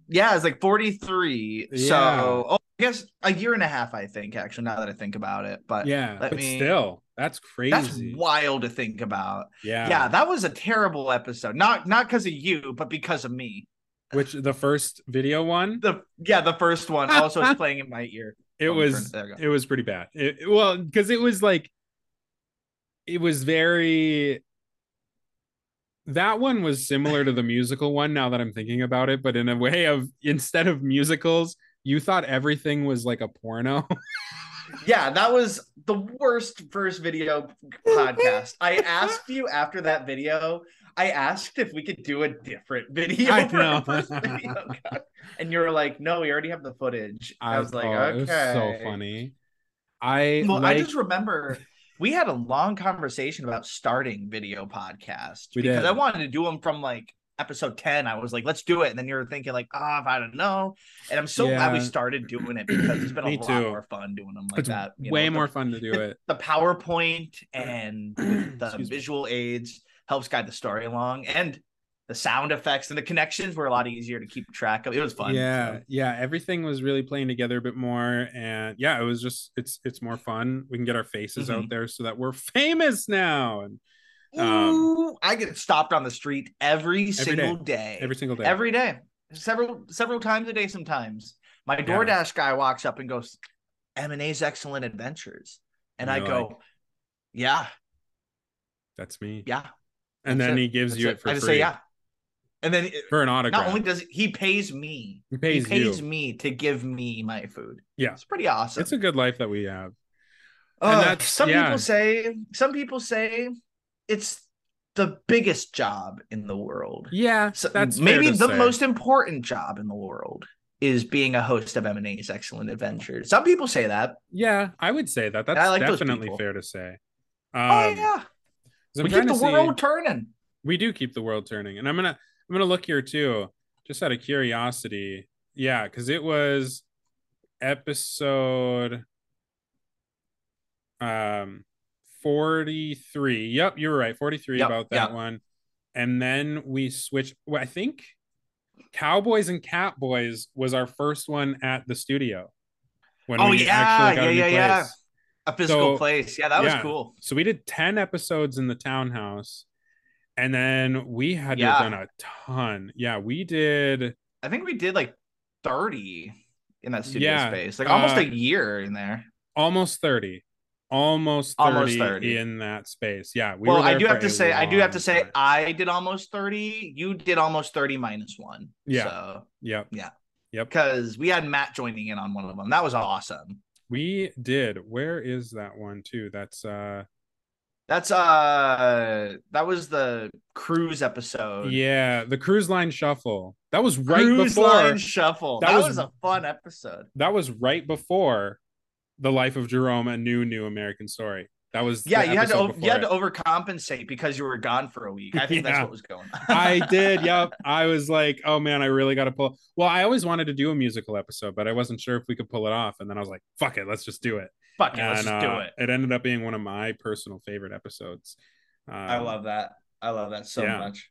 Yeah, it's like 43. Yeah. So oh, I guess a year and a half, I think, actually, now that I think about it. But Yeah, but me- still, that's crazy. that's wild to think about. yeah. Yeah. that was a terrible episode. Not not because of you, but because of me. Which the first video one, The yeah, the first one also is playing in my ear. it Oh, was turn- there we go. it was pretty bad. It- well, because it was like it was very that one was similar to the musical one now that I'm thinking about it, but in a way of instead of musicals, you thought everything was like a porno. Yeah, that was the worst first video podcast. I asked you after that video. I asked if we could do a different video I know. video, and you were like, "No, we already have the footage." I, was like, "Okay." it was so funny. I Well, like, I just remember we had a long conversation about starting video podcasts We because did. I wanted to do them from like episode 10. I was like, let's do it. And then you were thinking, like, oh, if I don't know. And I'm so glad we started doing it because it's been a lot too. more fun doing them like it's that. you way know, the- more fun to do it. The PowerPoint and the visual aids helps guide the story along. And the sound effects and the connections were a lot easier to keep track of. It was fun. Yeah, so. yeah. Everything was really playing together a bit more, and yeah, it was just it's it's more fun. We can get our faces Mhm. out there so that we're famous now, and Um, Ooh, I get stopped on the street every, single day. every single day. every day several several times a day sometimes my Yeah. DoorDash guy walks up and goes M&A's excellent adventures and I go like- yeah That's me. yeah and that's then it. he gives That's you it. it for I just free say yeah and then for an autograph. not only does it, he pays me he pays, he pays you. me to give me my food Yeah. it's pretty awesome It's a good life that we have. and Ugh, that's- some yeah. people say some people say it's the biggest job in the world Yeah, So that's maybe the say. most important job in the world is being a host of M&A's Excellent Adventures. Some people say that. Yeah, I would say that. That's I like definitely fair to say. oh Um, yeah, 'cause I'm we keep the see- world turning. we do keep the world turning and i'm gonna i'm gonna look here too just out of curiosity yeah because it was episode um 43 yep you were right 43 Yep, about that yep. one and then we switched well, i think cowboys and catboys was our first one at the studio when Oh, we yeah, actually got a yeah, new yeah, yeah. A physical So, place. Yeah, that was yeah. cool. So we did 10 episodes in the townhouse. And then we had Yeah. done a ton. Yeah, we did. I think we did like 30 in that studio Yeah, space. Like almost uh, a year in there. almost 30. Almost 30, Almost 30. in that space. Yeah. We well, I do have to say, I do have to say, time. I did almost 30. You did almost 30 minus one. Yeah. So, Yep. Yeah. Yep. because we had Matt joining in on one of them. That was awesome. We did. Where is that one too? That's uh That's uh that was the cruise episode. yeah, the cruise line shuffle. That was right cruise before line shuffle. that That, was- was, a fun episode. that was right before the life of Jerome, a new new American story. That was Yeah, you had to you had to overcompensate because you were gone for a week. I think that's what was going on. I did. Yep. I was like, oh man, I really got to pull. Well, I always wanted to do a musical episode, but I wasn't sure if we could pull it off. And then I was like, fuck it, let's just do it. Fuck it, let's just uh, do it. it ended up being one of my personal favorite episodes. Um, I love that. I love that so yeah. much.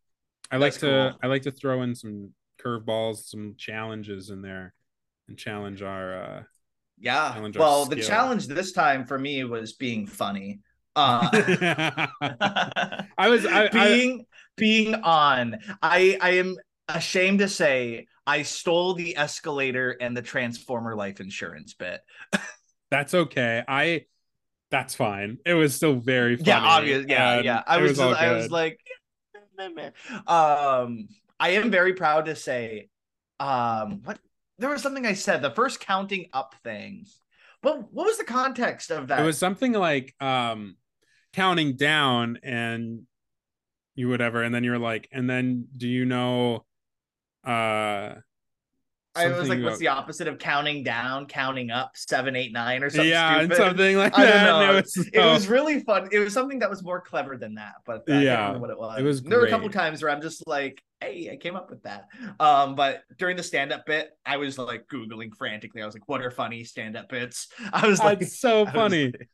I like that's to cool. I like to throw in some curveballs, some challenges in there, and challenge our. uh Yeah. Challenge Well, the skill. challenge this time for me was being funny. Uh I was I, I, being being on. I I am ashamed to say I stole the escalator and the transformer life insurance bit. that's okay. I that's fine. It was still very funny. Yeah, obvious. Yeah, yeah. I it was, just, I was like, um, I am very proud to say, um, what there was something I said the first counting up thing. What what was the context of that? it was something like um counting down and you whatever, and then you're like, and then do you know uh I was like, what's about- the opposite of counting down? Counting up, seven, eight, nine, or something. yeah, and something like I that. don't know. It was, It was really fun. It was something that was more clever than that, but I Yeah, what it was. it was There were a couple times where I'm just like, "Hey, I came up with that." Um, but during the stand-up bit, I was like googling frantically. I was like, "What are funny stand-up bits?" I was like, That's so funny. like-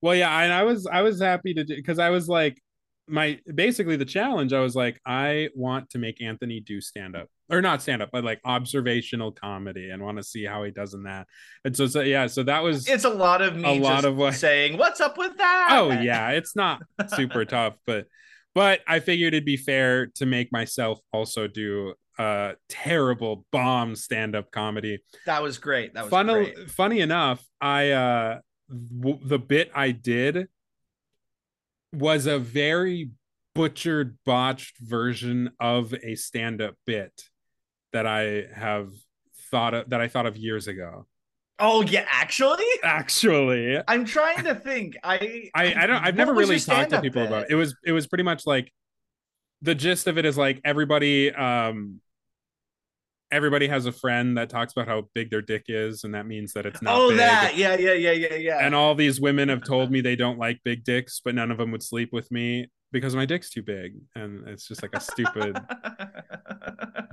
Well, yeah, and I was I was happy to do because I was like my basically the challenge. I was like, I want to make Anthony do stand up or not stand up, but like observational comedy, and want to see how he does in that. And so, so yeah, so that was it's a lot of me A lot just of what- saying, "What's up with that?" oh yeah, it's not super tough, but but I figured it'd be fair to make myself also do a terrible bomb stand up comedy. that was great. That was Fun, great. funny enough, I uh w- the bit I did was a very butchered, botched version of a stand-up bit that I have thought of that I thought of years ago. Oh yeah, actually, Actually, I'm trying to think. I I I don't. I've never really talked to people about it. it. Was it was pretty much like the gist of it is like everybody um everybody has a friend that talks about how big their dick is, and that means that it's not Oh, big. that yeah, yeah, yeah, yeah, yeah. And all these women have told me they don't like big dicks, but none of them would sleep with me because my dick's too big, and it's just like a stupid.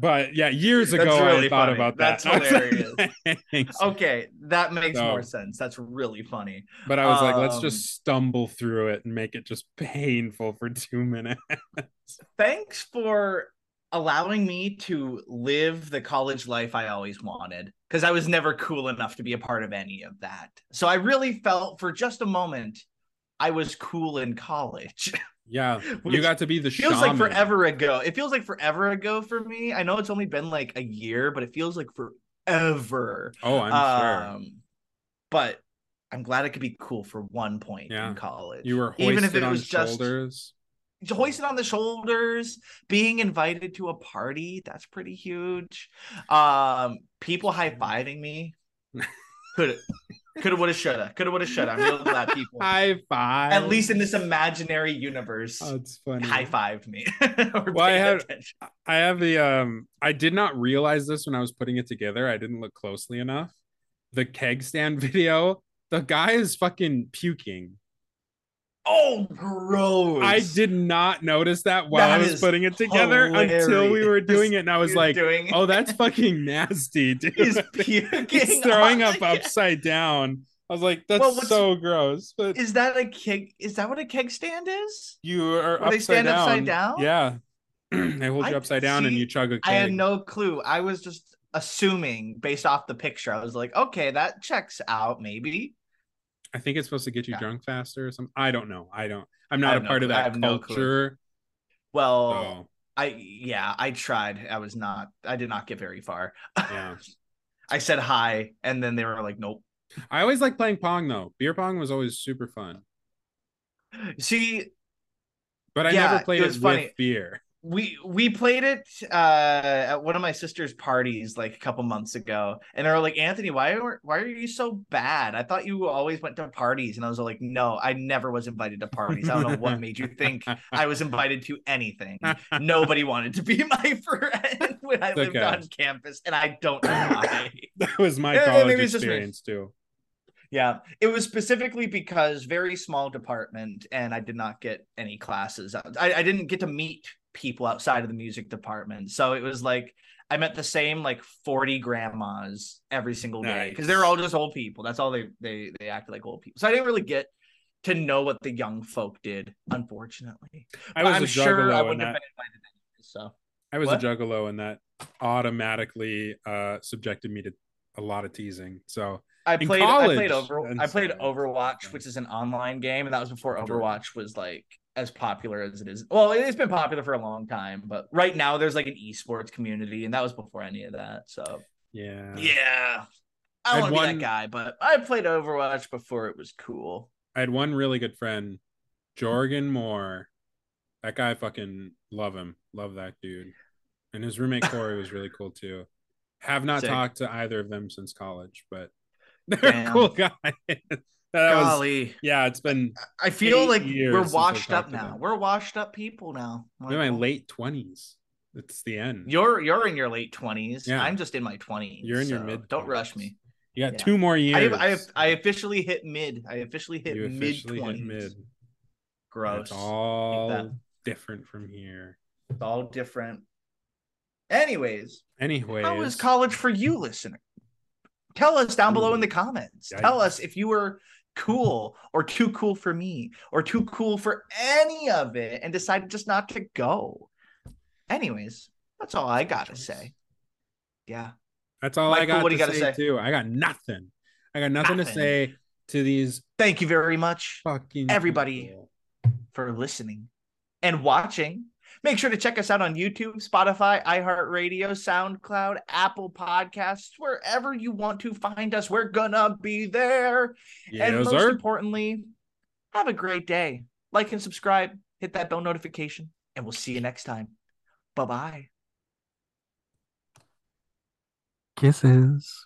But yeah, years ago I really thought funny. about that That's hilarious. Okay, that makes So- more sense. That's really funny. But I was like, let's Um, just stumble through it and make it just painful for two minutes. Thanks for allowing me to live the college life I always wanted because I was never cool enough to be a part of any of that. So I really felt for just a moment I was cool in college. Yeah, you got to be the feels shaman. like forever ago. It feels like forever ago for me. I know it's only been like a year, but it feels like forever. Oh, I'm sure. Um, But I'm glad it could be cool for one point Yeah. in college. You were hoisted even if it on was just shoulders. hoisted on the shoulders, being invited to a party, that's pretty huge. Um, people high fiving me. Could have, could have would have shoulda. Could have would have shoulda. I'm real glad people High five. at least in this imaginary universe Oh, it's funny. high fived me. Well, I attention. I have the um I did not realize this when I was putting it together. I didn't look closely enough. The keg stand video, the guy is fucking puking. Oh gross. I did not notice that while That I was putting it together until we were doing it. And I was You're like, oh, that's fucking nasty, dude. He's puking. He's throwing up upside down. I was like, that's Well, so gross. But Is that a keg? Is that what a keg stand is? you are Where they upside stand down. upside down? Yeah. they hold you upside down and you chug a keg. I had no clue. I was just assuming based off the picture. I was like, okay, that checks out. Maybe. I think it's supposed to get you Yeah. drunk faster or something. I don't know. I don't. I'm not a no part of that have no culture. Well, so I yeah, I tried. I was not. I did not get very far. yeah. I said hi, and then they were like, nope. I always like playing pong though. Beer pong was always super fun. See, But I Yeah, never played it it, with funny. beer. We we played it uh at one of my sister's parties like a couple months ago and they were like anthony why are why are you so bad? I thought you always went to parties. And i was like no i never was invited to parties. I don't know what made you think i was invited to anything. Nobody wanted to be my friend when i It's lived okay. on campus and i don't know why. That was my Yeah, college experience too. yeah it was specifically because very small department and i did not get any classes. I, I didn't get to meet people outside of the music department. So it was like i met the same like 40 grandmas every single day because they were Nice. all just old people. That's all they they they acted like old people. So i didn't really get to know what the young folk did unfortunately. I was i'm a sure i wouldn't have been invited anyway, so. I was What? a juggalo and that automatically uh subjected me to a lot of teasing. So I played I played over I played Overwatch, which is an online game, and that was before Overwatch was like as popular as it is. Well, it's been popular for a long time, but right now there's like an esports community, and that was before any of that. So yeah. yeah, I I don't want to be that guy, but I played Overwatch before it was cool. I had one really good friend, Jorgen Moore. That guy fucking love him. Love that dude. And his roommate Corey was really cool too. Have not Sick. talked to either of them since college, but they're Damn. cool guys. That was Golly, yeah, it's been I feel like we're washed up now. We're washed up people now. I'm in my late twenties. It's the end. You're you're in your late twenties. Yeah. I'm just in my twenties. You're in your mid. Don't rush me. You got Yeah. two more years. I I I officially hit mid. I officially hit you mid twenties. mid. Gross. It's all different from here. It's all different. Anyways, Anyways, how was college for you, listener? Tell us down below in the comments. Tell us if you were cool or too cool for me or too cool for any of it and decided just not to go. Anyways, that's all I gotta say. Yeah. That's all I got what to do you gotta say, say? too. I got nothing. I got nothing, to say to these Thank you very much fucking Everybody. people. for listening and watching. Make sure to check us out on YouTube, Spotify, iHeartRadio, SoundCloud, Apple Podcasts, wherever you want to find us. We're gonna be there. and Yes, most sir. importantly, have a great day. Like and subscribe, hit that bell notification, and we'll see you next time. Bye bye. Kisses.